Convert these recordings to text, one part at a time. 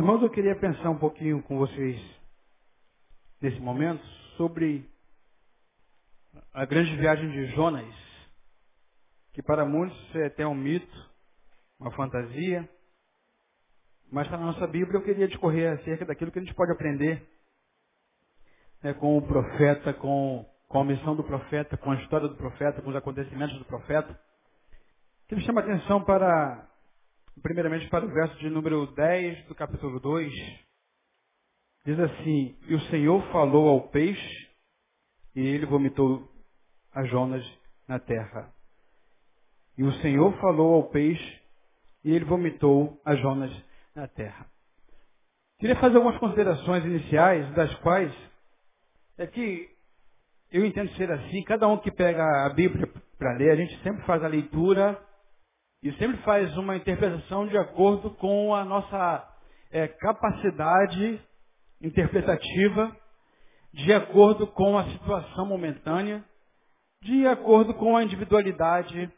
Irmãos, eu queria pensar um pouquinho com vocês nesse momento sobre a grande viagem de Jonas, que para muitos é até um mito, uma fantasia, mas na nossa Bíblia eu queria discorrer acerca daquilo que a gente pode aprender né, com o profeta, com, com a missão do profeta, com a história do profeta, com os acontecimentos do profeta. Que me chama a atenção para primeiramente para o verso de número 10 do capítulo 2. Diz assim: E o Senhor falou ao peixe, e ele vomitou a Jonas na terra. E o Senhor falou ao peixe, e ele vomitou a Jonas na terra. Queria fazer algumas considerações iniciais, das quais é que eu entendo ser assim, cada um que pega a Bíblia para ler, a gente sempre faz a leitura e sempre faz uma interpretação de acordo com a nossa é, capacidade interpretativa, de acordo com a situação momentânea, de acordo com a individualidade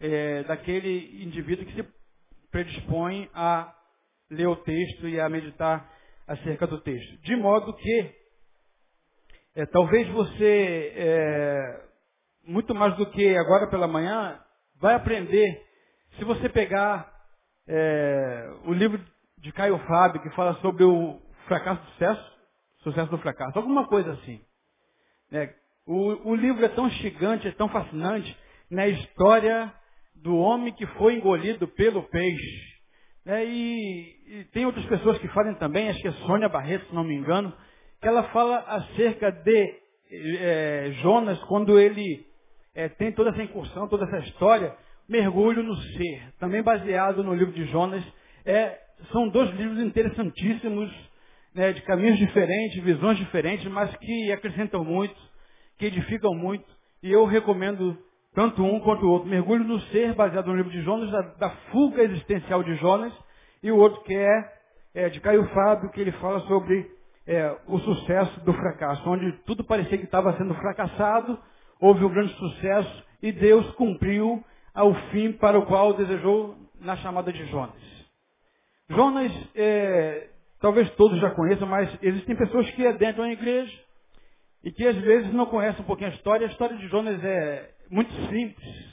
é, daquele indivíduo que se predispõe a ler o texto e a meditar acerca do texto. De modo que, é, talvez você, é, muito mais do que agora pela manhã, vai aprender se você pegar é, o livro de Caio Fábio, que fala sobre o fracasso do sucesso, sucesso do fracasso, alguma coisa assim. Né? O, o, livro é tão instigante, é tão fascinante na história do homem que foi engolido pelo peixe. Né? E, e, tem outras pessoas que falam também, acho que é Sônia Barreto, se não me engano, que ela fala acerca de é, Jonas, quando ele é, tem toda essa incursão, toda essa história, Mergulho no Ser, também baseado no livro de Jonas. É, são dois livros interessantíssimos, né, de caminhos diferentes, visões diferentes, mas que acrescentam muito, que edificam muito. E eu recomendo tanto um quanto o outro. Mergulho no Ser, baseado no livro de Jonas, da, da fuga existencial de Jonas, e o outro que é, é de Caio Fábio, que ele fala sobre é, o sucesso do fracasso, onde tudo parecia que estava sendo fracassado, houve um grande sucesso e Deus cumpriu ao fim para o qual desejou na chamada de Jonas. Jonas, é, talvez todos já conheçam, mas existem pessoas que adentram a igreja e que às vezes não conhecem um pouquinho a história. A história de Jonas é muito simples.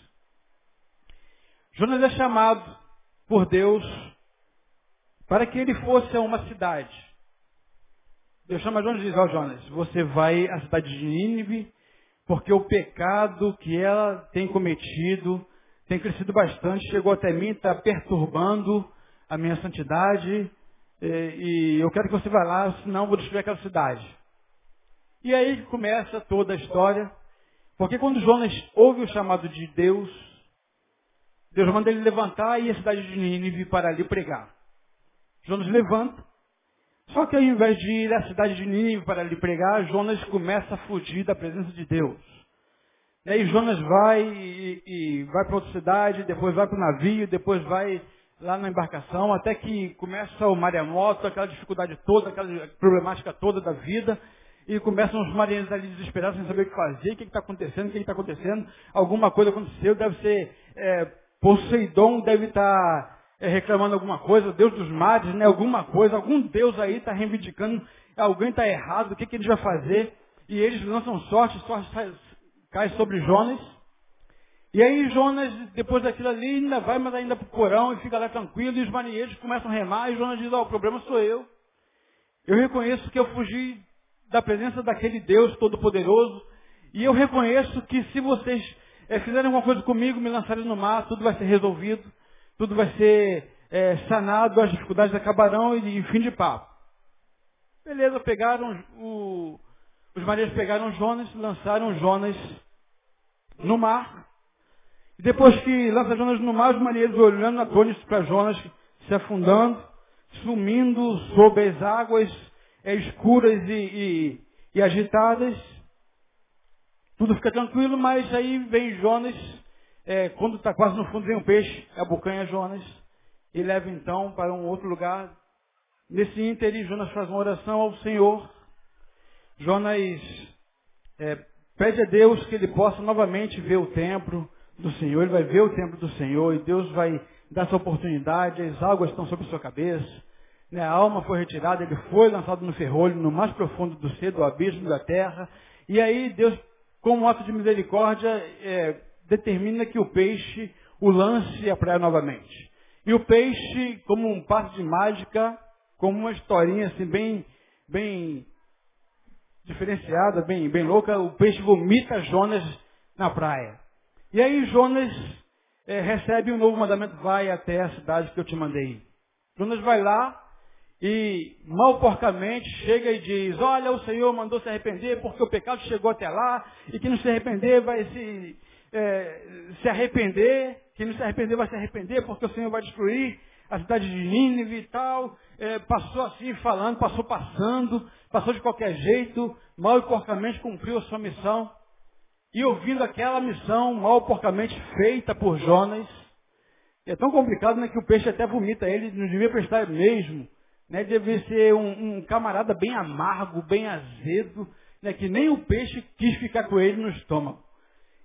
Jonas é chamado por Deus para que ele fosse a uma cidade. Deus chama Jonas e diz, ó oh, Jonas, você vai à cidade de Nínive, porque o pecado que ela tem cometido tem crescido bastante, chegou até mim, está perturbando a minha santidade, e, e, eu quero que você vá lá, senão vou destruir aquela cidade. E aí começa toda a história, porque quando Jonas ouve o chamado de Deus, Deus manda ele levantar e à cidade de Nínive para ali pregar. Jonas levanta, só que ao invés de ir à cidade de Nínive para ali pregar, Jonas começa a fugir da presença de Deus. E aí Jonas vai e, e vai para outra cidade, depois vai para o navio, depois vai lá na embarcação, até que começa o maremoto, aquela dificuldade toda, aquela problemática toda da vida, e começam os marinheiros ali desesperados sem saber o que fazer, o que está acontecendo, o que está acontecendo, alguma coisa aconteceu, deve ser é, Poseidon deve estar tá, é, reclamando alguma coisa, Deus dos mares, né, alguma coisa, algum Deus aí está reivindicando, alguém está errado, o que, que eles vão fazer? E eles lançam sorte, sorte cai sobre Jonas. E aí Jonas, depois daquilo ali, ainda vai, mas ainda para o porão e fica lá tranquilo, e os marinheiros começam a remar, e Jonas diz, ó, oh, o problema sou eu. Eu reconheço que eu fugi da presença daquele Deus Todo-Poderoso, e eu reconheço que se vocês é, fizerem alguma coisa comigo, me lançarem no mar, tudo vai ser resolvido, tudo vai ser é, sanado, as dificuldades acabarão e, e fim de papo. Beleza, pegaram o, os marinheiros pegaram Jonas, lançaram Jonas no mar. E depois que lança Jonas no mar, os marinheiros olhando atônitos para Jonas se afundando, sumindo sob as águas é, escuras e, e, e agitadas. Tudo fica tranquilo, mas aí vem Jonas, é, quando está quase no fundo, vem um peixe, abocanha Jonas, e leva então para um outro lugar. Nesse ínter, Jonas faz uma oração ao Senhor, Jonas é, pede a Deus que ele possa novamente ver o templo do Senhor. Ele vai ver o templo do Senhor e Deus vai dar essa oportunidade. As águas estão sobre sua cabeça. né, a alma foi retirada, ele foi lançado no ferrolho, no mais profundo do ser, do abismo da terra. E aí Deus, como ato de misericórdia, é, determina que o peixe o lance à praia novamente. E o peixe, como um passo de mágica, como uma historinha assim bem, bem diferenciada, bem, bem louca, o peixe vomita Jonas na praia. E aí Jonas é, recebe um novo mandamento, vai até a cidade que eu te mandei. Jonas vai lá e mal porcamente chega e diz, olha, o Senhor mandou se arrepender porque o pecado chegou até lá e que não se arrepender vai se, é, se arrepender, que não se arrepender vai se arrepender porque o Senhor vai destruir a cidade de Nínive e tal. É, passou assim falando, passou passando, passou de qualquer jeito, mal e porcamente cumpriu a sua missão. E ouvindo aquela missão mal porcamente feita por Jonas, é tão complicado né, que o peixe até vomita ele, não devia prestar mesmo. Né, devia ser um, um camarada bem amargo, bem azedo, né, que nem o peixe quis ficar com ele no estômago.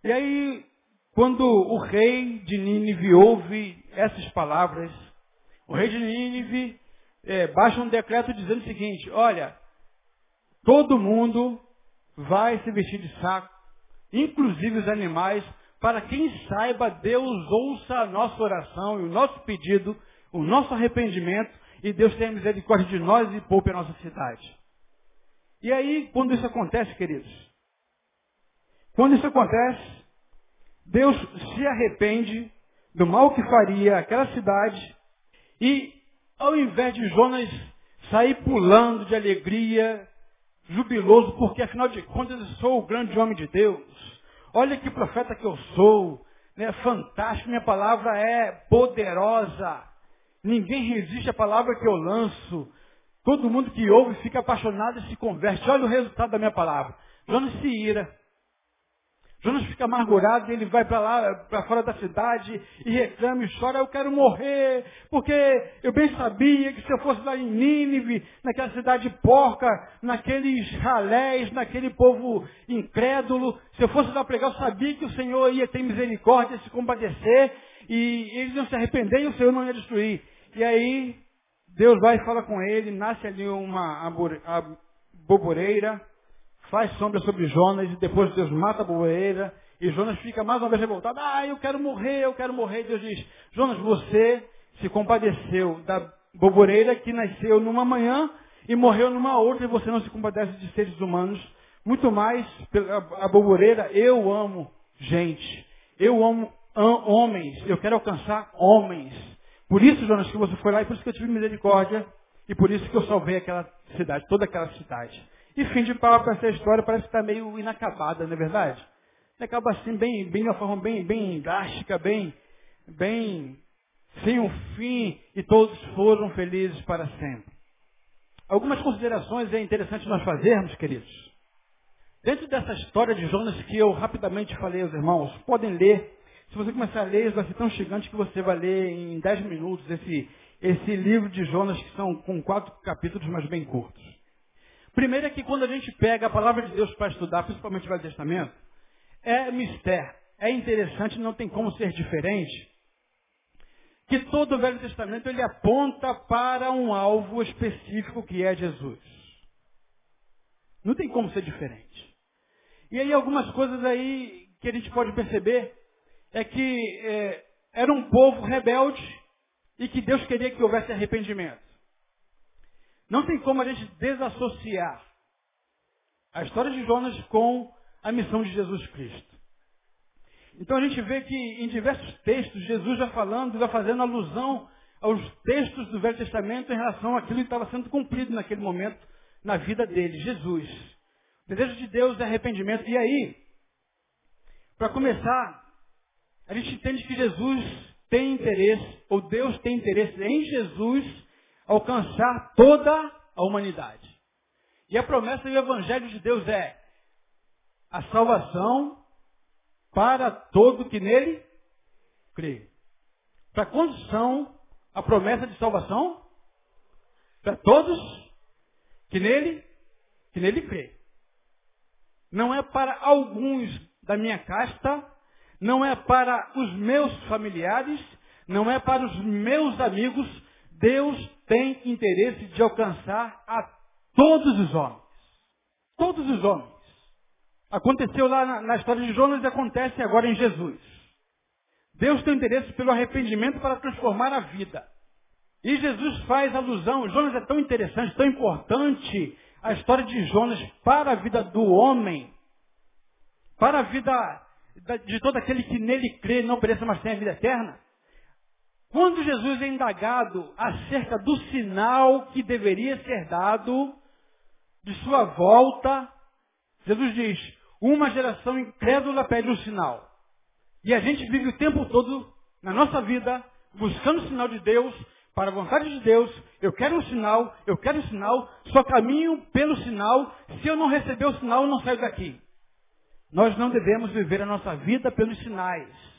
E aí, quando o rei de Nínive ouve essas palavras, o rei de Nínive é, baixa um decreto dizendo o seguinte, olha, todo mundo vai se vestir de saco, inclusive os animais, para quem saiba, Deus ouça a nossa oração e o nosso pedido, o nosso arrependimento, e Deus tenha misericórdia de nós e poupe a nossa cidade. E aí, quando isso acontece, queridos, quando isso acontece, Deus se arrepende do mal que faria aquela cidade e, ao invés de Jonas sair pulando de alegria, jubiloso, porque afinal de contas eu sou o grande homem de Deus. Olha que profeta que eu sou. Né? Fantástico, minha palavra é poderosa. Ninguém resiste à palavra que eu lanço. Todo mundo que ouve fica apaixonado e se converte. Olha o resultado da minha palavra. Jonas se ira. Jonas fica amargurado ele vai para lá, para fora da cidade e reclama e chora, eu quero morrer, porque eu bem sabia que se eu fosse lá em Nínive, naquela cidade porca, naqueles ralés, naquele povo incrédulo, se eu fosse lá pregar, eu sabia que o Senhor ia ter misericórdia, se compadecer, e eles iam se arrepender e o Senhor não ia destruir. E aí, Deus vai e fala com ele, nasce ali uma boboreira, faz sombra sobre Jonas e depois Deus mata a boeira e Jonas fica mais uma vez revoltado. Ah, eu quero morrer, eu quero morrer. E Deus diz, Jonas, você se compadeceu da boboreira que nasceu numa manhã e morreu numa outra e você não se compadece de seres humanos. Muito mais, a boboreira, eu amo gente. Eu amo homens. Eu quero alcançar homens. Por isso, Jonas, que você foi lá e por isso que eu tive misericórdia e por isso que eu salvei aquela cidade, toda aquela cidade. E fim de papo essa história parece que está meio inacabada, não é verdade? Acaba assim, bem, bem de uma forma bem, bem drástica, bem, bem sem um fim, e todos foram felizes para sempre. Algumas considerações é interessante nós fazermos, queridos. Dentro dessa história de Jonas que eu rapidamente falei aos irmãos, podem ler. Se você começar a ler, vai ser tão gigante que você vai ler em dez minutos esse, esse livro de Jonas, que são com quatro capítulos, mas bem curtos. Primeiro é que quando a gente pega a palavra de Deus para estudar, principalmente o Velho Testamento, é mistério, é interessante, não tem como ser diferente, que todo o Velho Testamento ele aponta para um alvo específico que é Jesus. Não tem como ser diferente. E aí algumas coisas aí que a gente pode perceber é que é, era um povo rebelde e que Deus queria que houvesse arrependimento. Não tem como a gente desassociar a história de Jonas com a missão de Jesus Cristo. Então a gente vê que em diversos textos, Jesus já falando, já fazendo alusão aos textos do Velho Testamento em relação àquilo que estava sendo cumprido naquele momento na vida dele, Jesus. O desejo de Deus é arrependimento. E aí, para começar, a gente entende que Jesus tem interesse, ou Deus tem interesse em Jesus alcançar toda a humanidade. E a promessa do Evangelho de Deus é a salvação para todo que nele crê. Para quantos são a promessa de salvação? Para todos que nele, que nele crê. Não é para alguns da minha casta, não é para os meus familiares, não é para os meus amigos, Deus tem interesse de alcançar a todos os homens. Todos os homens. Aconteceu lá na, na história de Jonas e acontece agora em Jesus. Deus tem interesse pelo arrependimento para transformar a vida. E Jesus faz alusão, Jonas é tão interessante, tão importante, a história de Jonas para a vida do homem, para a vida de todo aquele que nele crê, não pereça, mas tenha a vida eterna. Quando Jesus é indagado acerca do sinal que deveria ser dado de sua volta, Jesus diz, uma geração incrédula pede um sinal. E a gente vive o tempo todo, na nossa vida, buscando o sinal de Deus, para a vontade de Deus, eu quero um sinal, eu quero um sinal, só caminho pelo sinal, se eu não receber o sinal, eu não saio daqui. Nós não devemos viver a nossa vida pelos sinais.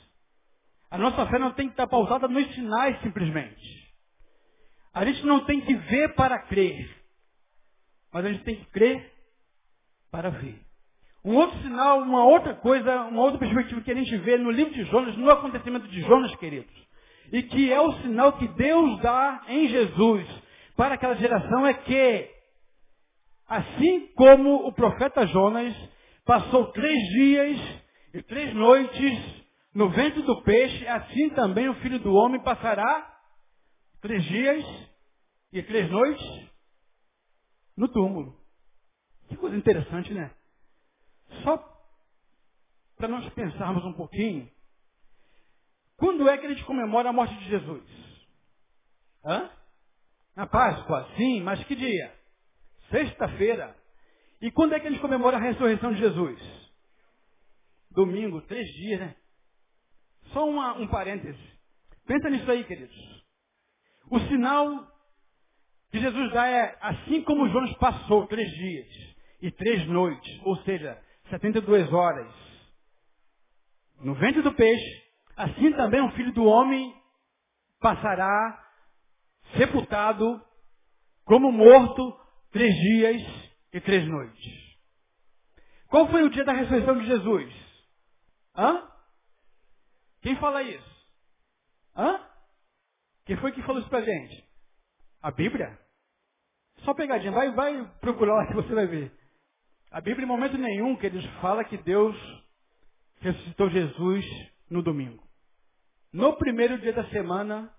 A nossa fé não tem que estar pausada nos sinais simplesmente. A gente não tem que ver para crer, mas a gente tem que crer para ver. Um outro sinal, uma outra coisa, uma outra perspectiva que a gente vê no livro de Jonas, no acontecimento de Jonas, queridos, e que é o sinal que Deus dá em Jesus para aquela geração é que, assim como o profeta Jonas passou três dias e três noites no ventre do peixe, assim também o filho do homem passará três dias e três noites no túmulo. Que coisa interessante, né? Só para nós pensarmos um pouquinho, quando é que a gente comemora a morte de Jesus? Hã? Na Páscoa, sim, mas que dia? Sexta-feira. E quando é que a gente comemora a ressurreição de Jesus? Domingo, três dias, né? Só uma, um parêntese. Pensa nisso aí, queridos. O sinal que Jesus dá é assim como Jonas passou três dias e três noites, ou seja, 72 horas no ventre do peixe, assim também o filho do homem passará sepultado como morto três dias e três noites. Qual foi o dia da ressurreição de Jesus? Hã? Quem fala isso? Hã? Quem foi que falou isso pra gente? A Bíblia? Só pegadinha, vai, vai procurar lá que você vai ver. A Bíblia, em momento nenhum, que eles fala que Deus ressuscitou Jesus no domingo. No primeiro dia da semana,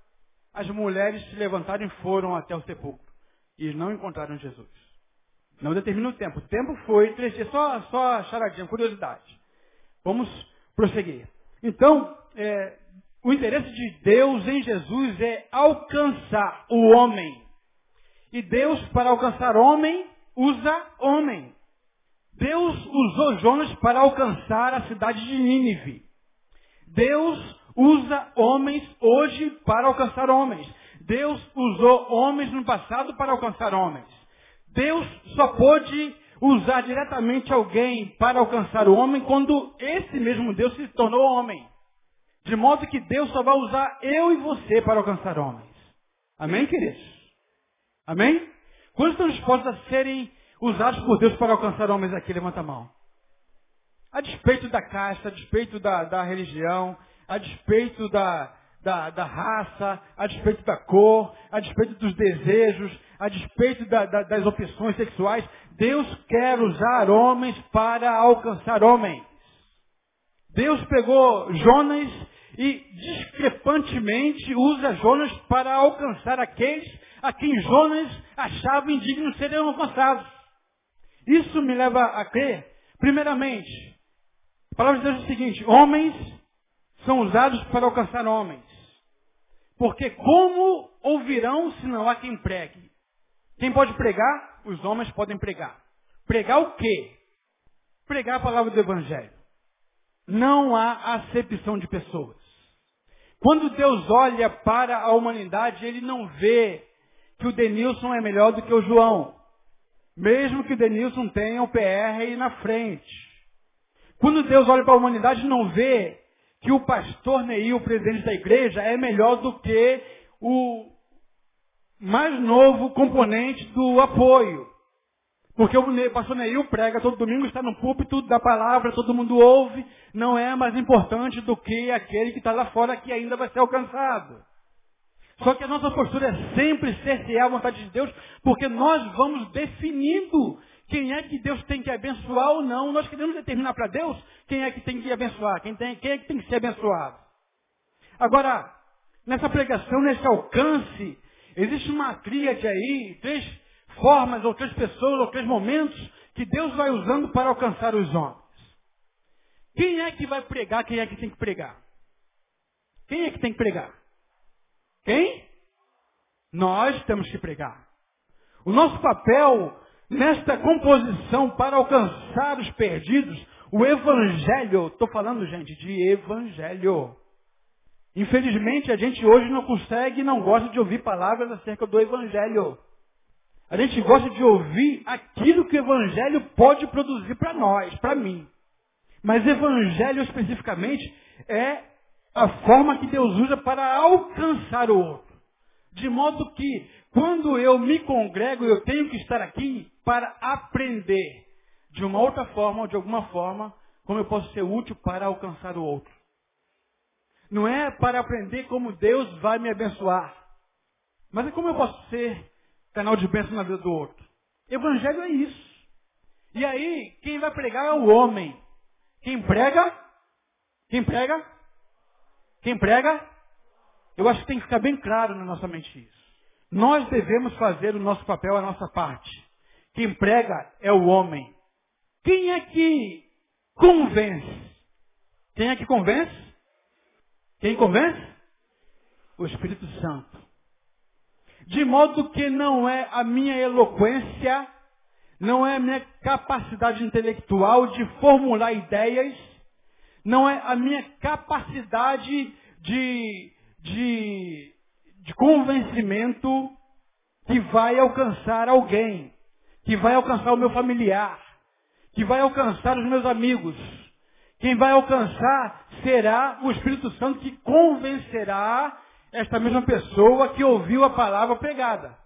as mulheres se levantaram e foram até o sepulcro. E não encontraram Jesus. Não determina o tempo. O tempo foi três dias. Só, só charadinha, curiosidade. Vamos prosseguir. Então, é, o interesse de Deus em Jesus é alcançar o homem. E Deus, para alcançar homem, usa homem. Deus usou Jonas para alcançar a cidade de Nínive. Deus usa homens hoje para alcançar homens. Deus usou homens no passado para alcançar homens. Deus só pôde usar diretamente alguém para alcançar o homem quando esse mesmo Deus se tornou homem. De modo que Deus só vai usar eu e você para alcançar homens. Amém, queridos? Amém? Quantos estão dispostos a serem usados por Deus para alcançar homens aqui? Levanta a mão. A despeito da casta, a despeito da, da religião, a despeito da, da, da, raça, a despeito da cor, a despeito dos desejos, a despeito da, das opções sexuais, Deus quer usar homens para alcançar homens. Deus pegou Jonas e discrepantemente usa Jonas para alcançar aqueles a quem Jonas achava indignos serem alcançados. Isso me leva a crer, primeiramente, a palavra de Deus é o seguinte, homens são usados para alcançar homens. Porque como ouvirão se não há quem pregue? Quem pode pregar? Os homens podem pregar. Pregar o quê? Pregar a palavra do Evangelho. Não há acepção de pessoas. Quando Deus olha para a humanidade, Ele não vê que o Denilson é melhor do que o João. Mesmo que o Denilson tenha o PR aí na frente. Quando Deus olha para a humanidade, não vê que o pastor Neil, o presidente da igreja, é melhor do que o mais novo componente do apoio. Porque o pastor Neil prega todo domingo, está no púlpito da palavra, todo mundo ouve, não é mais importante do que aquele que está lá fora que ainda vai ser alcançado. Só que a nossa postura é sempre ser fiel à vontade de Deus, porque nós vamos definindo quem é que Deus tem que abençoar ou não. Nós queremos determinar para Deus quem é que tem que abençoar, quem, tem, quem é que tem que ser abençoado. Agora, nessa pregação, nesse alcance, existe uma tríade aí, três formas, ou três pessoas, ou três momentos que Deus vai usando para alcançar os homens. Quem é que vai pregar? Quem é que tem que pregar? Quem é que tem que pregar? Quem? Nós temos que pregar. O nosso papel nesta composição para alcançar os perdidos, o evangelho, estou falando, gente, de evangelho. Infelizmente, a gente hoje não consegue e não gosta de ouvir palavras acerca do evangelho. A gente gosta de ouvir aquilo que o evangelho pode produzir para nós, para mim. Mas evangelho especificamente é a forma que Deus usa para alcançar o outro. De modo que, quando eu me congrego, eu tenho que estar aqui para aprender de uma outra forma ou de alguma forma como eu posso ser útil para alcançar o outro. Não é para aprender como Deus vai me abençoar, mas é como eu posso ser canal de bênção na vida do outro. Evangelho é isso. E aí, quem vai pregar é o homem. Quem prega? Quem prega? Quem prega? Eu acho que tem que ficar bem claro na nossa mente isso. Nós devemos fazer o nosso papel, a nossa parte. Quem prega é o homem. Quem é que convence? Quem é que convence? Quem convence? O Espírito Santo. De modo que não é a minha eloquência, não é a minha capacidade intelectual de formular ideias, não é a minha capacidade de, de, de convencimento que vai alcançar alguém que vai alcançar o meu familiar, que vai alcançar os meus amigos. Quem vai alcançar será o Espírito Santo que convencerá esta mesma pessoa que ouviu a palavra pregada.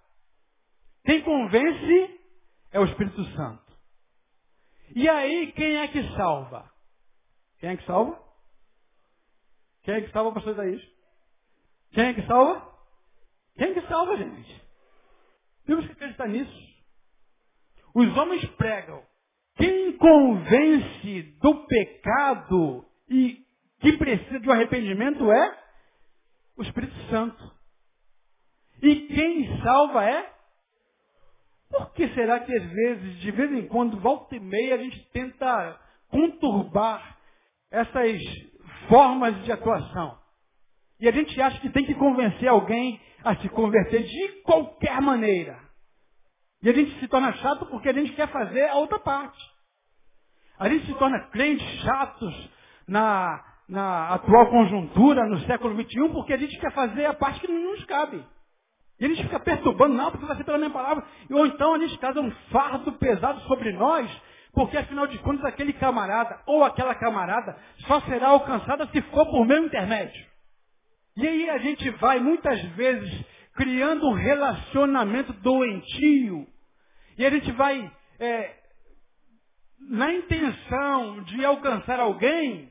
Quem convence é o Espírito Santo. E aí, quem é que salva? Quem é que salva? Quem é que salva, pastor Isaías? Quem é que salva? Quem é que salva, gente? Temos que acreditar nisso. Os homens pregam. Quem convence do pecado e que precisa de um arrependimento é o Espírito Santo. E quem salva é? Por que será que às vezes, de vez em quando, volta e meia, a gente tenta conturbar essas formas de atuação? E a gente acha que tem que convencer alguém a se converter de qualquer maneira. E a gente se torna chato porque a gente quer fazer a outra parte. A gente se torna crentes chatos na, na atual conjuntura, no século XXI, porque a gente quer fazer a parte que não nos cabe. E a gente fica perturbando, não, porque vai ser pela minha palavra. Ou então a gente traz um fardo pesado sobre nós, porque afinal de contas aquele camarada ou aquela camarada só será alcançada se for por meu intermédio. E aí a gente vai muitas vezes criando um relacionamento doentio. E a gente vai, é, na intenção de alcançar alguém,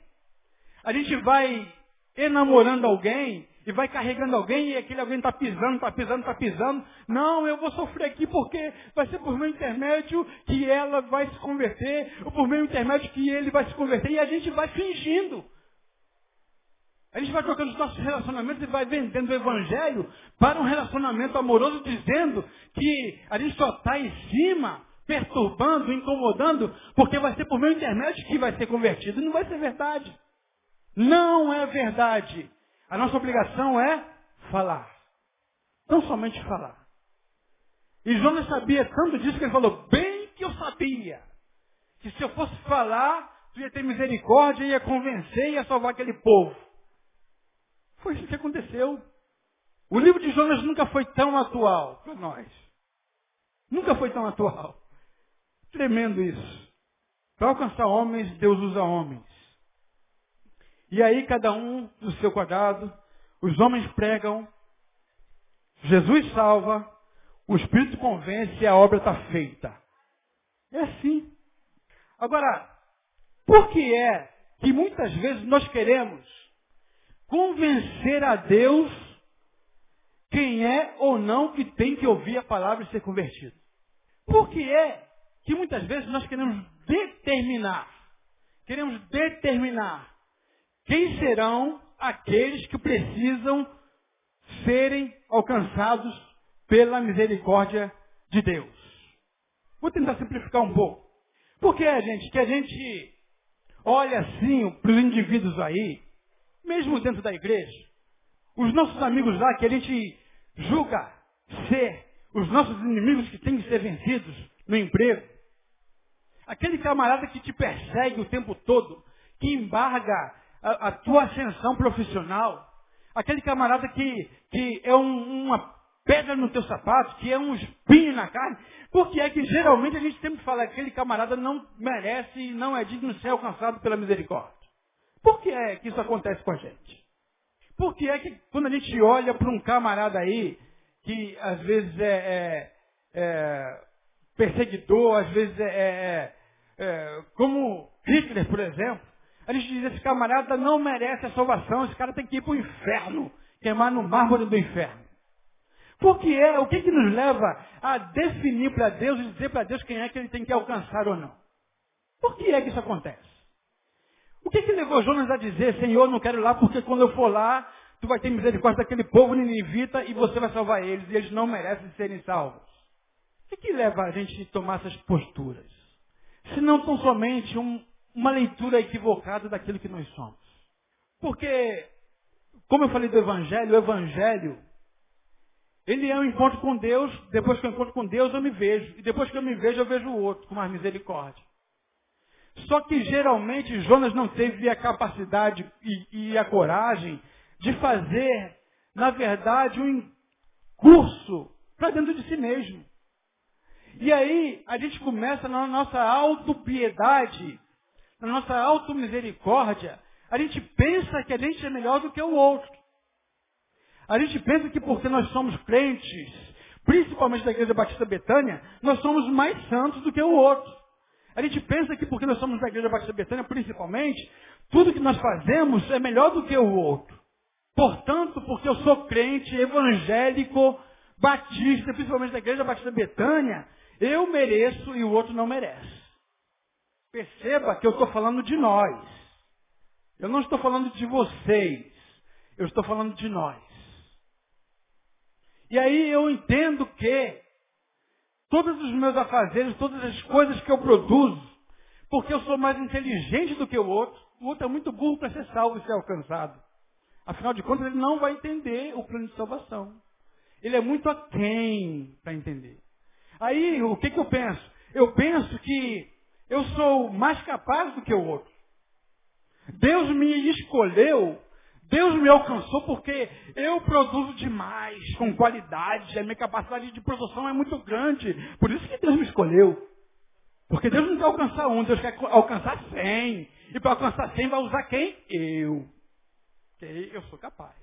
a gente vai enamorando alguém e vai carregando alguém e aquele alguém está pisando, está pisando, está pisando. Não, eu vou sofrer aqui porque vai ser por meu intermédio que ela vai se converter, ou por meu intermédio que ele vai se converter. E a gente vai fingindo. A gente vai trocando os nossos relacionamentos e vai vendendo o evangelho para um relacionamento amoroso, dizendo que a gente só está em cima, perturbando, incomodando, porque vai ser por meu intermédio que vai ser convertido. Não vai ser verdade. Não é verdade. A nossa obrigação é falar. Não somente falar. E Jonas sabia tanto disso que ele falou, bem que eu sabia. Que se eu fosse falar, tu ia ter misericórdia, ia convencer, ia salvar aquele povo. Foi isso que aconteceu. O livro de Jonas nunca foi tão atual para nós. Nunca foi tão atual. Tremendo isso. Para alcançar homens, Deus usa homens. E aí cada um no seu quadrado, os homens pregam, Jesus salva, o Espírito convence e a obra está feita. É assim. Agora, por que é que muitas vezes nós queremos convencer a Deus quem é ou não que tem que ouvir a palavra e ser convertido. Por que é que muitas vezes nós queremos determinar, queremos determinar quem serão aqueles que precisam serem alcançados pela misericórdia de Deus. Vou tentar simplificar um pouco. Por que, gente, que a gente olha assim para os indivíduos aí, mesmo dentro da igreja, os nossos amigos lá que a gente julga ser os nossos inimigos que têm que ser vencidos no emprego, aquele camarada que te persegue o tempo todo, que embarga a, a tua ascensão profissional, aquele camarada que, que é um, uma pedra no teu sapato, que é um espinho na carne, porque é que geralmente a gente sempre fala que aquele camarada não merece e não é digno de ser alcançado pela misericórdia. Por que é que isso acontece com a gente? Por que é que quando a gente olha para um camarada aí, que às vezes é, é, é perseguidor, às vezes é, é, é, como Hitler, por exemplo, a gente diz, esse camarada não merece a salvação, esse cara tem que ir para o inferno, queimar no mármore do inferno. Porque é, o que, que nos leva a definir para Deus e dizer para Deus quem é que ele tem que alcançar ou não? Por que é que isso acontece? O que, que levou Jonas a dizer, Senhor, não quero ir lá porque quando eu for lá, tu vai ter misericórdia daquele povo ninivita e você vai salvar eles, e eles não merecem serem salvos. O que, que leva a gente a tomar essas posturas? Se não tão somente um, uma leitura equivocada daquilo que nós somos. Porque, como eu falei do Evangelho, o Evangelho, ele é um encontro com Deus, depois que eu encontro com Deus eu me vejo. E depois que eu me vejo, eu vejo o outro com mais misericórdia. Só que geralmente Jonas não teve a capacidade e, e a coragem de fazer, na verdade, um curso para dentro de si mesmo. E aí a gente começa na nossa autopiedade, na nossa automisericórdia, a gente pensa que a gente é melhor do que o outro. A gente pensa que porque nós somos crentes, principalmente da Igreja Batista Betânia, nós somos mais santos do que o outro. A gente pensa que porque nós somos da Igreja Batista Betânia, principalmente, tudo que nós fazemos é melhor do que o outro. Portanto, porque eu sou crente, evangélico, batista, principalmente da Igreja Batista Betânia, eu mereço e o outro não merece. Perceba que eu estou falando de nós. Eu não estou falando de vocês. Eu estou falando de nós. E aí eu entendo que todos os meus afazeres, todas as coisas que eu produzo, porque eu sou mais inteligente do que o outro, o outro é muito burro para ser salvo e ser alcançado. Afinal de contas, ele não vai entender o plano de salvação. Ele é muito aquém para entender. Aí, o que, que eu penso? Eu penso que eu sou mais capaz do que o outro. Deus me escolheu Deus me alcançou porque eu produzo demais, com qualidade, a minha capacidade de produção é muito grande. Por isso que Deus me escolheu. Porque Deus não quer alcançar um, Deus quer alcançar cem. E para alcançar cem vai usar quem? Eu. Que eu sou capaz.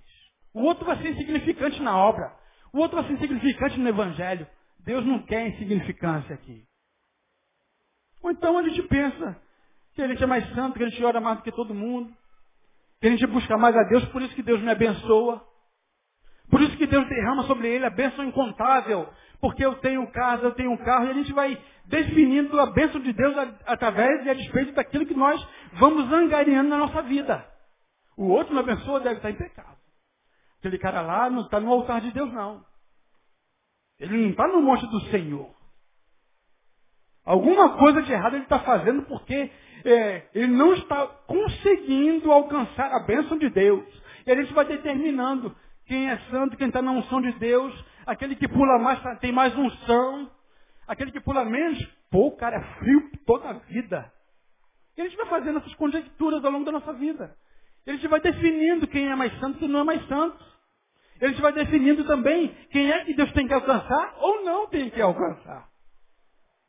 O outro vai ser insignificante na obra. O outro vai ser insignificante no evangelho. Deus não quer insignificância aqui. Ou então a gente pensa que a gente é mais santo, que a gente ora mais do que todo mundo que a gente busca mais a Deus, por isso que Deus me abençoa. Por isso que Deus derrama sobre ele a bênção incontável. Porque eu tenho casa, eu tenho um carro, e a gente vai definindo a bênção de Deus através e a despeito daquilo que nós vamos angariando na nossa vida. O outro me abençoa deve estar em pecado. Aquele cara lá não está no altar de Deus, não. Ele não está no monte do Senhor. Alguma coisa de errado ele está fazendo porque é, ele não está conseguindo alcançar a bênção de Deus. E a gente vai determinando quem é santo, quem está na unção de Deus, aquele que pula mais tem mais unção, aquele que pula menos, pô, o cara é frio toda a vida. E a gente vai fazendo essas conjecturas ao longo da nossa vida. E a gente vai definindo quem é mais santo e quem não é mais santo. A gente vai definindo também quem é que Deus tem que alcançar ou não tem que alcançar.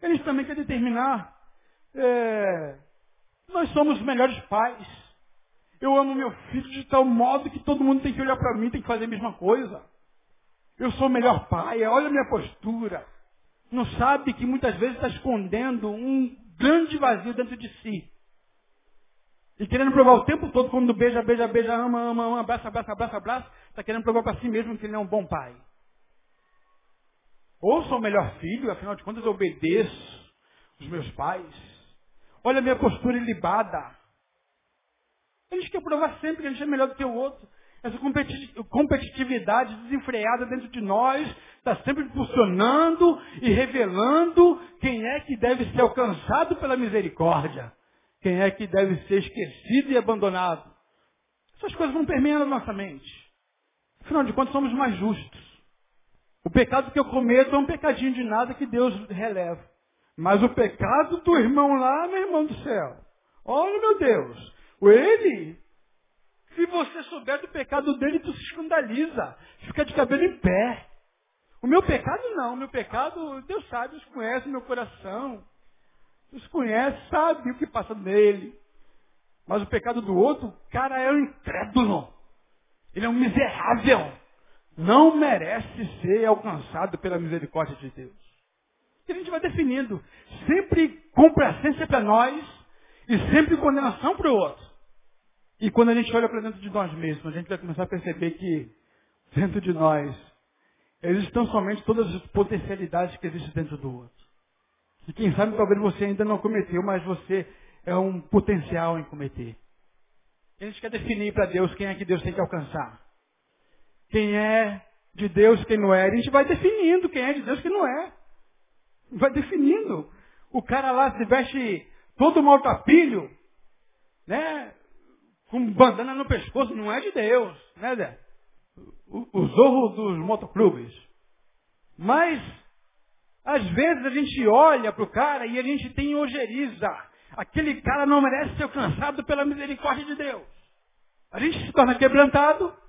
E gente também quer determinar é, nós somos os melhores pais. Eu amo meu filho de tal modo que todo mundo tem que olhar para mim, tem que fazer a mesma coisa. Eu sou o melhor pai, olha a minha postura. Não sabe que muitas vezes está escondendo um grande vazio dentro de si. E querendo provar o tempo todo, quando beija, beija, beija, ama, ama, ama, abraça, abraça, abraça, abraça, está querendo provar para si mesmo que ele é um bom pai. Ou sou o melhor filho, afinal de contas obedeço os meus pais. Olha a minha postura ilibada. A gente quer provar sempre que a gente é melhor do que o outro. Essa competitividade desenfreada dentro de nós está sempre impulsionando e revelando quem é que deve ser alcançado pela misericórdia. Quem é que deve ser esquecido e abandonado. Essas coisas vão permeando a nossa mente. Afinal de contas, somos mais justos. O pecado que eu cometo é um pecadinho de nada que Deus releva. Mas o pecado do irmão lá, meu irmão do céu. Olha, meu Deus. Ele, se você souber do pecado dele, tu se escandaliza. Fica de cabelo em pé. O meu pecado não. O meu pecado, Deus sabe, Deus conhece o meu coração. Deus conhece, sabe o que passa nele. Mas o pecado do outro, cara, é um incrédulo. Ele é um miserável não merece ser alcançado pela misericórdia de Deus. E a gente vai definindo, sempre complacência para nós e sempre condenação para o outro. E quando a gente olha para dentro de nós mesmos, a gente vai começar a perceber que dentro de nós existem somente todas as potencialidades que existem dentro do outro. E quem sabe talvez você ainda não cometeu, mas você é um potencial em cometer. A gente quer definir para Deus quem é que Deus tem que alcançar quem é de Deus, quem não é. A gente vai definindo quem é de Deus, quem não é. Vai definindo. O cara lá se veste todo maltrapilho, né? Com bandana no pescoço, não é de Deus, né, Zé? O, o zorro dos motoclubes. Mas, às vezes a gente olha para o cara e a gente tem ojeriza. Aquele cara não merece ser alcançado pela misericórdia de Deus. A gente se torna quebrantado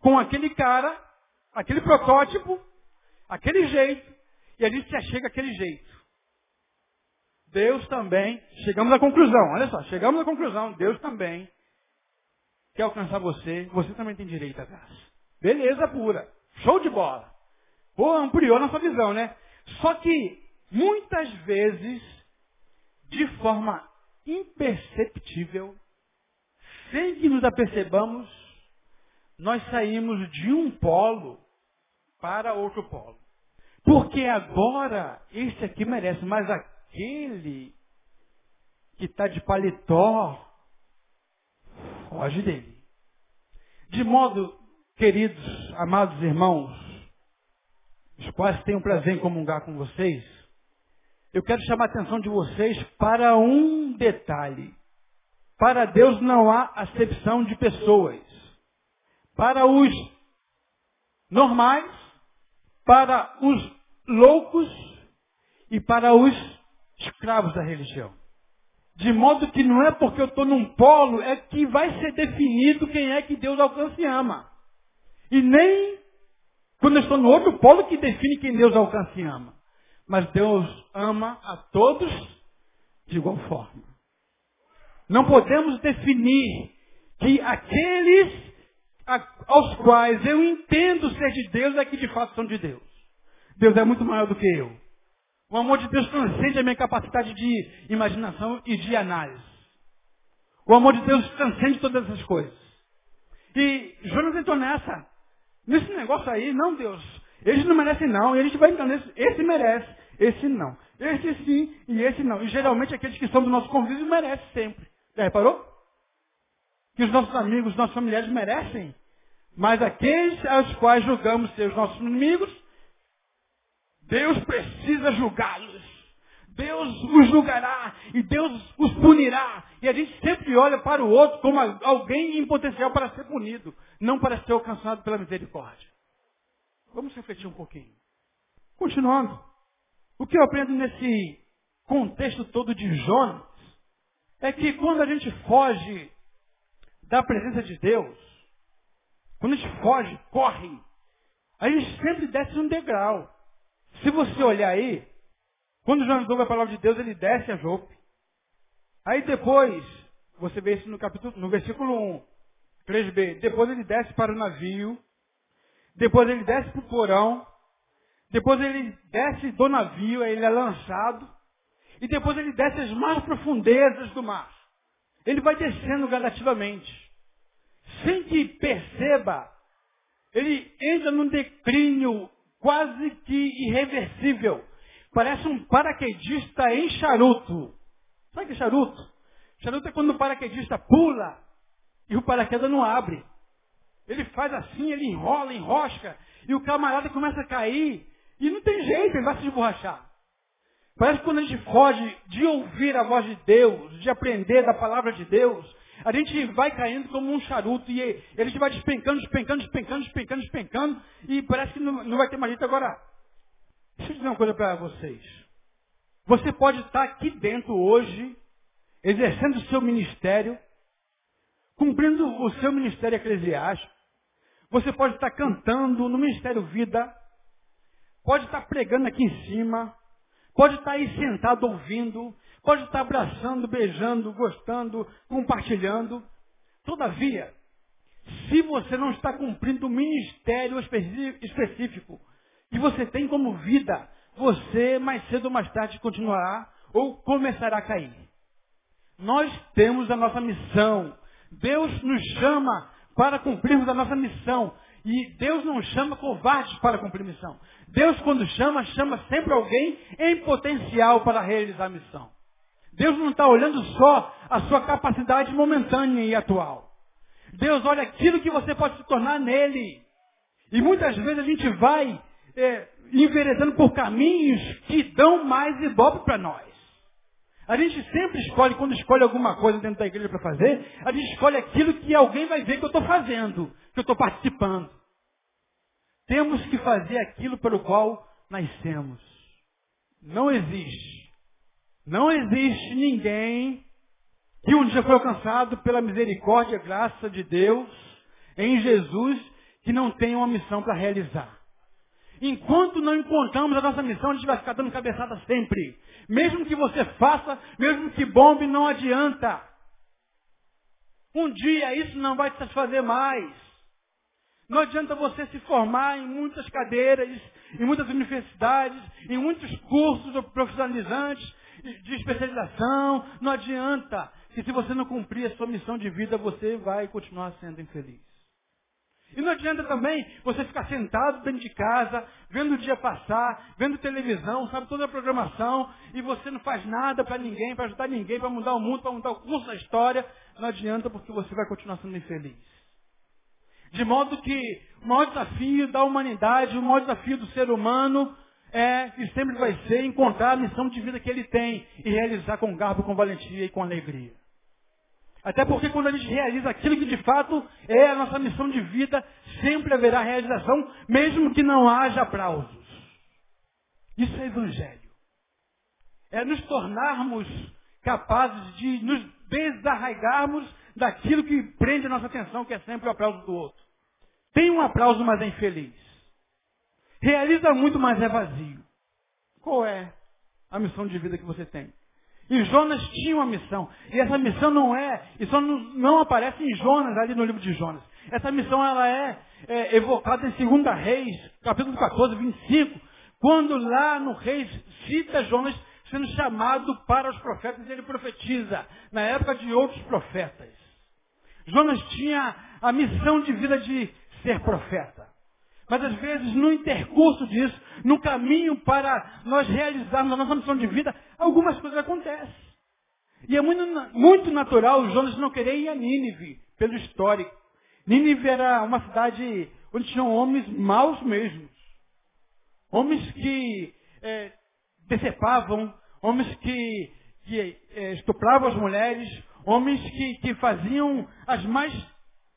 com aquele cara, aquele protótipo, aquele jeito, e a gente se achega aquele jeito. Deus também, chegamos à conclusão, olha só, chegamos à conclusão, Deus também quer alcançar você, você também tem direito a graça. Beleza pura, show de bola. Pô, ampliou nossa visão, né? Só que, muitas vezes, de forma imperceptível, sem que nos apercebamos, nós saímos de um polo para outro polo. Porque agora esse aqui merece, mas aquele que está de paletó, foge dele. De modo, queridos, amados irmãos, os quais tenho prazer em comungar com vocês, eu quero chamar a atenção de vocês para um detalhe. Para Deus não há acepção de pessoas para os normais, para os loucos e para os escravos da religião. De modo que não é porque eu estou num polo, é que vai ser definido quem é que Deus alcança e ama. E nem quando eu estou no outro polo que define quem Deus alcança e ama. Mas Deus ama a todos de igual forma. Não podemos definir que aqueles aos quais eu entendo ser de Deus é que de fato são de Deus. Deus é muito maior do que eu. O amor de Deus transcende a minha capacidade de imaginação e de análise. O amor de Deus transcende todas essas coisas. E Jonas entrou nessa. Nesse negócio aí, não, Deus. Eles não merecem não. E a gente vai entender, esse merece, esse não. Esse sim e esse não. E geralmente aqueles que são do nosso convívio merecem sempre. Já reparou? Que os nossos amigos, os nossos familiares merecem. Mas aqueles aos quais julgamos ser os nossos inimigos, Deus precisa julgá-los. Deus os julgará e Deus os punirá. E a gente sempre olha para o outro como alguém em potencial para ser punido, não para ser alcançado pela misericórdia. Vamos refletir um pouquinho. Continuando. O que eu aprendo nesse contexto todo de Jonas é que quando a gente foge da presença de Deus, quando a gente foge, corre, a gente sempre desce um degrau. Se você olhar aí, quando Jonas ouve a palavra de Deus, ele desce a Jope. Aí depois, você vê isso no, capítulo, no versículo 1, 3b. Depois ele desce para o navio. Depois ele desce para o porão. Depois ele desce do navio, aí ele é lançado. E depois ele desce às mais profundezas do mar. Ele vai descendo gradativamente. Sem que perceba, ele entra num declínio quase que irreversível. Parece um paraquedista em charuto. Sabe que é charuto? Charuto é quando o paraquedista pula e o paraquedas não abre. Ele faz assim, ele enrola, enrosca, e o camarada começa a cair, e não tem jeito, ele vai se esborrachar. Parece que quando a gente foge de ouvir a voz de Deus, de aprender da palavra de Deus, a gente vai caindo como um charuto e a gente vai despencando, despencando, despencando, despencando, despencando e parece que não, não vai ter mais jeito agora. Deixa eu dizer uma coisa para vocês. Você pode estar aqui dentro hoje, exercendo o seu ministério, cumprindo o seu ministério eclesiástico. Você pode estar cantando no Ministério Vida, pode estar pregando aqui em cima, Pode estar aí sentado ouvindo, pode estar abraçando, beijando, gostando, compartilhando. Todavia, se você não está cumprindo o ministério específico que você tem como vida, você mais cedo ou mais tarde continuará ou começará a cair. Nós temos a nossa missão. Deus nos chama para cumprirmos a nossa missão. E Deus não chama covardes para cumprir missão. Deus, quando chama, chama sempre alguém em potencial para realizar a missão. Deus não está olhando só a sua capacidade momentânea e atual. Deus olha aquilo que você pode se tornar nele. E muitas vezes a gente vai é, enveredando por caminhos que dão mais ibope para nós. A gente sempre escolhe, quando escolhe alguma coisa dentro da igreja para fazer, a gente escolhe aquilo que alguém vai ver que eu estou fazendo, que eu estou participando. Temos que fazer aquilo pelo qual nascemos. Não existe. Não existe ninguém que um dia foi alcançado pela misericórdia e graça de Deus em Jesus que não tenha uma missão para realizar. Enquanto não encontramos a nossa missão, a gente vai ficar dando cabeçada sempre. Mesmo que você faça, mesmo que bombe, não adianta. Um dia isso não vai te satisfazer mais. Não adianta você se formar em muitas cadeiras, em muitas universidades, em muitos cursos profissionalizantes de especialização. Não adianta. Que se você não cumprir a sua missão de vida, você vai continuar sendo infeliz. E não adianta também você ficar sentado dentro de casa, vendo o dia passar, vendo televisão, sabe toda a programação, e você não faz nada para ninguém, para ajudar ninguém, para mudar o mundo, para mudar o curso da história. Não adianta porque você vai continuar sendo infeliz. De modo que o maior desafio da humanidade, o maior desafio do ser humano é e sempre vai ser encontrar a missão de vida que ele tem e realizar com garbo, com valentia e com alegria. Até porque quando a gente realiza aquilo que de fato é a nossa missão de vida, sempre haverá realização, mesmo que não haja aplausos. Isso é evangelho. É nos tornarmos capazes de nos desarraigarmos daquilo que prende a nossa atenção, que é sempre o aplauso do outro. Tem um aplauso, mas é infeliz. Realiza muito, mas é vazio. Qual é a missão de vida que você tem? E Jonas tinha uma missão. E essa missão não é, só não, não aparece em Jonas, ali no livro de Jonas. Essa missão ela é, é evocada em 2 Reis, capítulo 14, 25, quando lá no Reis cita Jonas sendo chamado para os profetas e ele profetiza, na época de outros profetas. Jonas tinha a missão de vida de ser profeta. Mas às vezes, no intercurso disso, no caminho para nós realizarmos a nossa missão de vida, algumas coisas acontecem. E é muito, muito natural Jonas não querer ir a Nínive, pelo histórico. Nínive era uma cidade onde tinham homens maus mesmos. Homens que é, decepavam, homens que, que é, estupravam as mulheres, homens que, que faziam as mais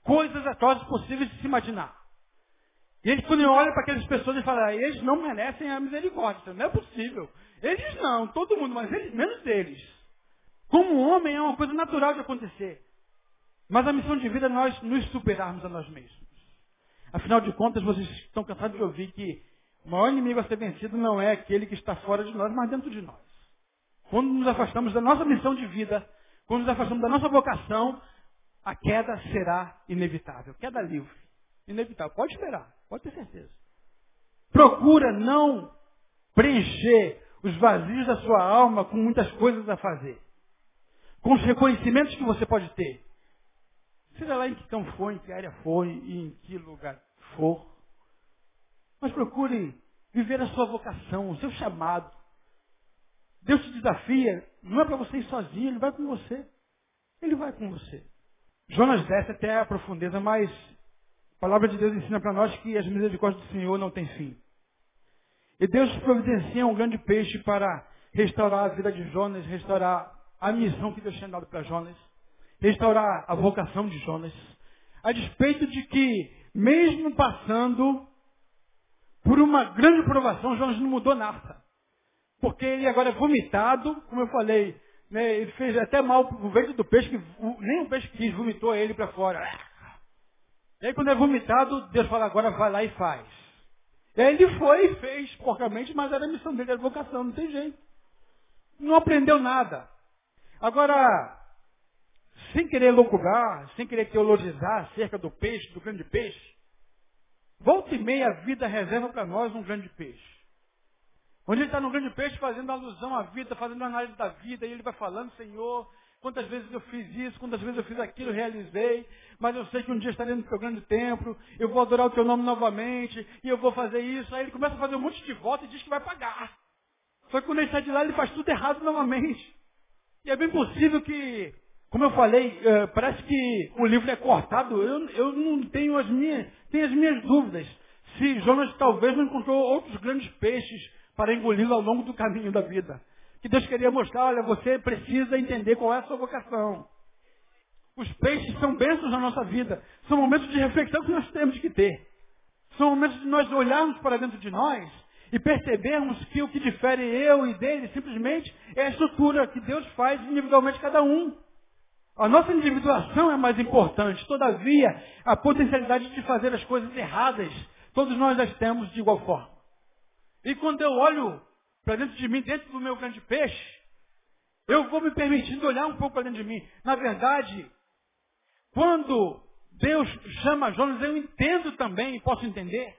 coisas atrozes possíveis de se imaginar. E eles, quando olham para aquelas pessoas, e falam, ah, eles não merecem a misericórdia, não é possível. Eles não, todo mundo, mas eles, menos eles. Como homem é uma coisa natural de acontecer. Mas a missão de vida é nós nos superarmos a nós mesmos. Afinal de contas, vocês estão cansados de ouvir que o maior inimigo a ser vencido não é aquele que está fora de nós, mas dentro de nós. Quando nos afastamos da nossa missão de vida, quando nos afastamos da nossa vocação, a queda será inevitável. Queda livre. Inevitável. Pode esperar. Pode ter certeza. Procura não preencher os vazios da sua alma com muitas coisas a fazer. com os reconhecimentos que você pode ter. Seja lá em que campo for, em que área for e em que lugar for. Mas procure viver a sua vocação, o seu chamado. Deus te desafia, não é para você ir sozinho, Ele vai com você. Ele vai com você. Jonas desce até a profundeza, mas a palavra de Deus ensina para nós que as misericórdias do Senhor não têm fim. E Deus providencia um grande peixe para restaurar a vida de Jonas, restaurar a missão que Deus tinha dado para Jonas, restaurar a vocação de Jonas, a despeito de que, mesmo passando por uma grande provação, Jonas não mudou nada. Porque ele agora é vomitado, como eu falei, né, ele fez até mal o ventre do peixe, que nem o peixe quis, vomitou ele para fora. E aí quando é vomitado, Deus fala, agora vai lá e faz. Ele foi e fez porcamente, mas era a missão dele, era a vocação, não tem jeito. Não aprendeu nada. Agora, sem querer loucugar, sem querer teologizar acerca do peixe, do grande peixe, volta e meia a vida reserva para nós um grande peixe. Onde ele está no grande peixe fazendo alusão à vida, fazendo análise da vida, e ele vai falando, Senhor, quantas vezes eu fiz isso, quantas vezes eu fiz aquilo, realizei, mas eu sei que um dia estarei no teu grande templo, eu vou adorar o teu nome novamente, e eu vou fazer isso. Aí ele começa a fazer um monte de votos e diz que vai pagar. Só que quando ele sai de lá, ele faz tudo errado novamente. E é bem possível que, como eu falei, é, parece que o livro é cortado. Eu, eu não tenho as minhas, tenho as minhas dúvidas. Se Jonas talvez não encontrou outros grandes peixes para engoli-lo ao longo do caminho da vida. Que Deus queria mostrar, olha, você precisa entender qual é a sua vocação. Os peixes são bênçãos na nossa vida. São momentos de reflexão que nós temos que ter. São momentos de nós olharmos para dentro de nós e percebermos que o que difere eu e dele simplesmente é a estrutura que Deus faz individualmente cada um. A nossa individuação é mais importante. Todavia, a potencialidade de fazer as coisas erradas, todos nós as temos de igual forma. E quando eu olho para dentro de mim, dentro do meu grande peixe, eu vou me permitindo olhar um pouco para dentro de mim. Na verdade, quando Deus chama Jonas, eu entendo também, posso entender,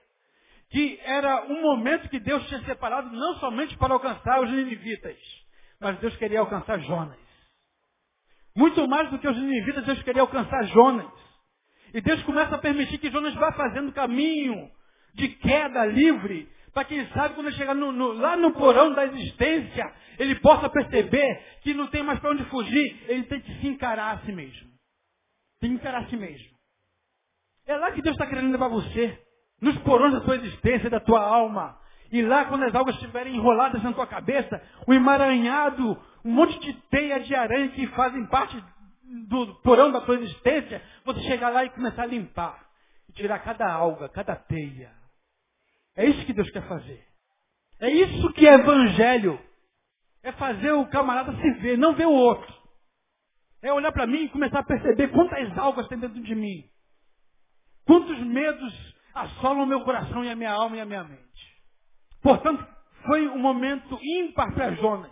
que era um momento que Deus tinha separado não somente para alcançar os ninivitas, mas Deus queria alcançar Jonas. Muito mais do que os ninivitas, Deus queria alcançar Jonas. E Deus começa a permitir que Jonas vá fazendo caminho de queda livre, para quem sabe quando ele chegar no, no, lá no porão da existência, ele possa perceber que não tem mais para onde fugir, ele tem que se encarar a si mesmo. Tem que encarar a si mesmo. É lá que Deus está querendo levar você nos porões da tua existência, da tua alma. E lá, quando as algas estiverem enroladas na tua cabeça, o emaranhado, um monte de teia de aranha que fazem parte do porão da tua existência, você chegar lá e começar a limpar. E tirar cada alga, cada teia. É isso que Deus quer fazer. É isso que é evangelho. É fazer o camarada se ver, não ver o outro. É olhar para mim e começar a perceber quantas algas tem dentro de mim. Quantos medos assolam o meu coração e a minha alma e a minha mente. Portanto, foi um momento ímpar para Jonas.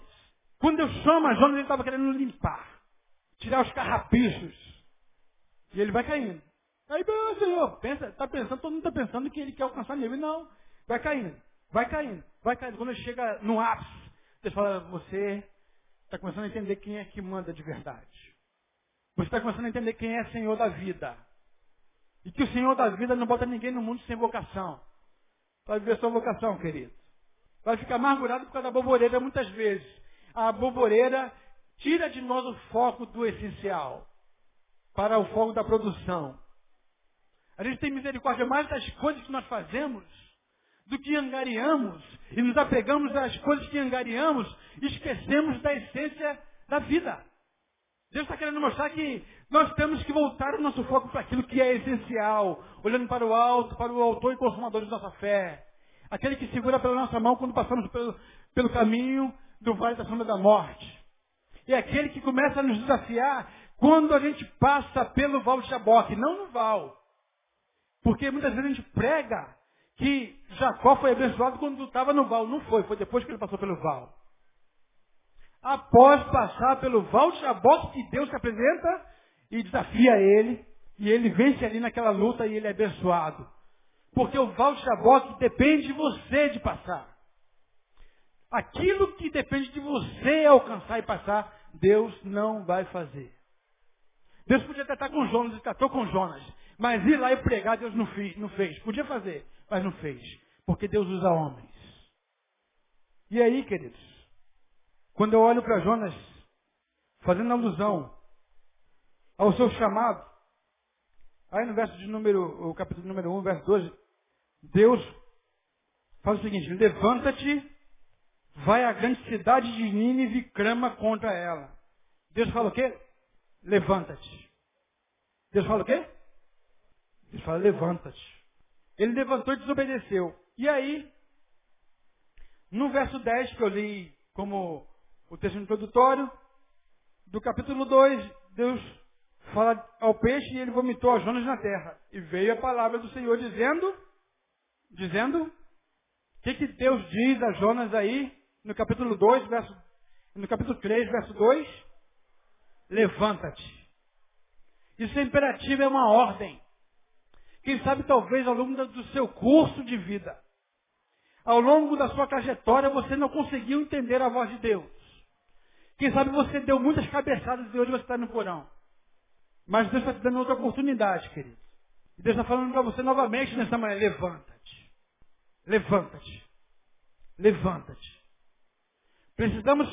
Quando eu chamo a Jonas, ele estava querendo limpar, tirar os carrapichos. E ele vai caindo. Aí, meu Senhor, pensa, tá pensando, todo mundo está pensando que ele quer alcançar nível. Não, vai caindo, vai caindo, vai caindo. Quando chega no ápice, Deus fala, você está começando a entender quem é que manda de verdade. Você está começando a entender quem é Senhor da vida. E que o Senhor da vida não bota ninguém no mundo sem vocação. Vai viver sua vocação, querido. Vai ficar amargurado por causa da boboreira muitas vezes. A boboreira tira de nós o foco do essencial para o foco da produção. A gente tem misericórdia mais das coisas que nós fazemos do que angariamos e nos apegamos às coisas que angariamos esquecemos da essência da vida. Deus está querendo mostrar que nós temos que voltar o nosso foco para aquilo que é essencial, olhando para o alto, para o autor e consumador de nossa fé. Aquele que segura pela nossa mão quando passamos pelo, pelo caminho do vale da sombra da morte. E aquele que começa a nos desafiar quando a gente passa pelo Val de Jaboque, não no Val. Porque muitas vezes a gente prega que Jacó foi abençoado quando estava no Val. Não foi, foi depois que ele passou pelo Val após passar pelo Val de que Deus se apresenta e desafia ele, e ele vence ali naquela luta e ele é abençoado. Porque o Val de depende de você de passar. Aquilo que depende de você alcançar e passar, Deus não vai fazer. Deus podia tratar com Jonas e tratou com Jonas. Mas ir lá e pregar, Deus não fez. Podia fazer, mas não fez. Porque Deus usa homens. E aí, queridos, quando eu olho para Jonas, fazendo alusão ao seu chamado, aí no verso de número, o capítulo número 1, verso 12, Deus faz o seguinte, levanta-te, vai à grande cidade de Nínive e crama contra ela. Deus fala o quê? Levanta-te. Deus fala o quê? Deus fala, levanta-te. Ele levantou e desobedeceu. E aí, no verso 10 que eu li como o texto introdutório, do capítulo 2, Deus fala ao peixe e ele vomitou a Jonas na terra. E veio a palavra do Senhor dizendo, dizendo, o que, que Deus diz a Jonas aí, no capítulo 2, verso, no capítulo 3, verso 2? Levanta-te. Isso é imperativo, é uma ordem. Quem sabe talvez ao longo do seu curso de vida, ao longo da sua trajetória, você não conseguiu entender a voz de Deus. Quem sabe você deu muitas cabeçadas e hoje você está no porão. Mas Deus está te dando outra oportunidade, querido. E Deus está falando para você novamente nessa manhã, levanta-te. Levanta-te. Levanta-te. Precisamos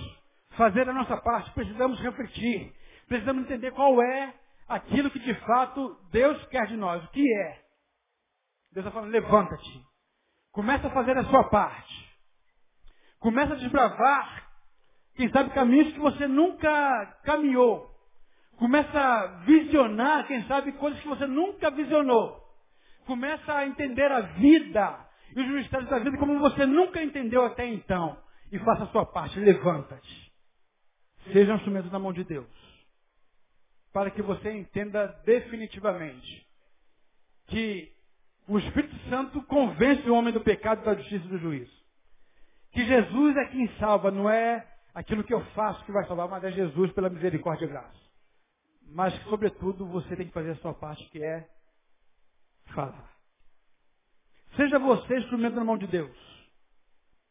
fazer a nossa parte, precisamos refletir, precisamos entender qual é aquilo que de fato Deus quer de nós. O que é? Deus está falando, levanta-te. Começa a fazer a sua parte. Começa a desbravar, quem sabe, caminhos que você nunca caminhou. Começa a visionar, quem sabe, coisas que você nunca visionou. Começa a entender a vida e os mistérios da vida como você nunca entendeu até então. E faça a sua parte. Levanta-te. Seja um instrumento na mão de Deus para que você entenda definitivamente que o Espírito Santo convence o homem do pecado, da justiça e do juízo. Que Jesus é quem salva, não é aquilo que eu faço que vai salvar, mas é Jesus pela misericórdia e graça. Mas, sobretudo, você tem que fazer a sua parte, que é falar. Seja você instrumento na mão de Deus,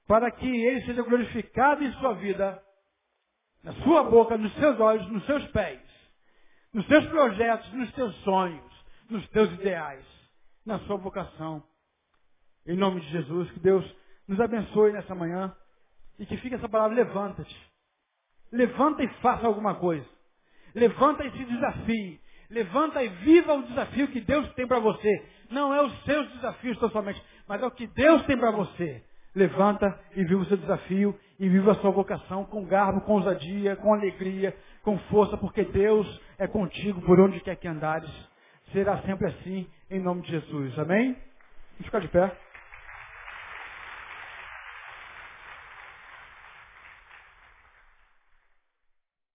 para que Ele seja glorificado em sua vida, na sua boca, nos seus olhos, nos seus pés nos teus projetos, nos teus sonhos, nos teus ideais, na sua vocação. Em nome de Jesus, que Deus nos abençoe nessa manhã e que fique essa palavra, levanta-te. Levanta e faça alguma coisa. Levanta e se desafie. Levanta e viva o desafio que Deus tem para você. Não é os seus desafios totalmente, mas é o que Deus tem para você. Levanta e viva o seu desafio e viva a sua vocação com garbo, com ousadia, com alegria, com força, porque Deus é contigo por onde quer que andares. Será sempre assim, em nome de Jesus. Amém? Vamos ficar de pé.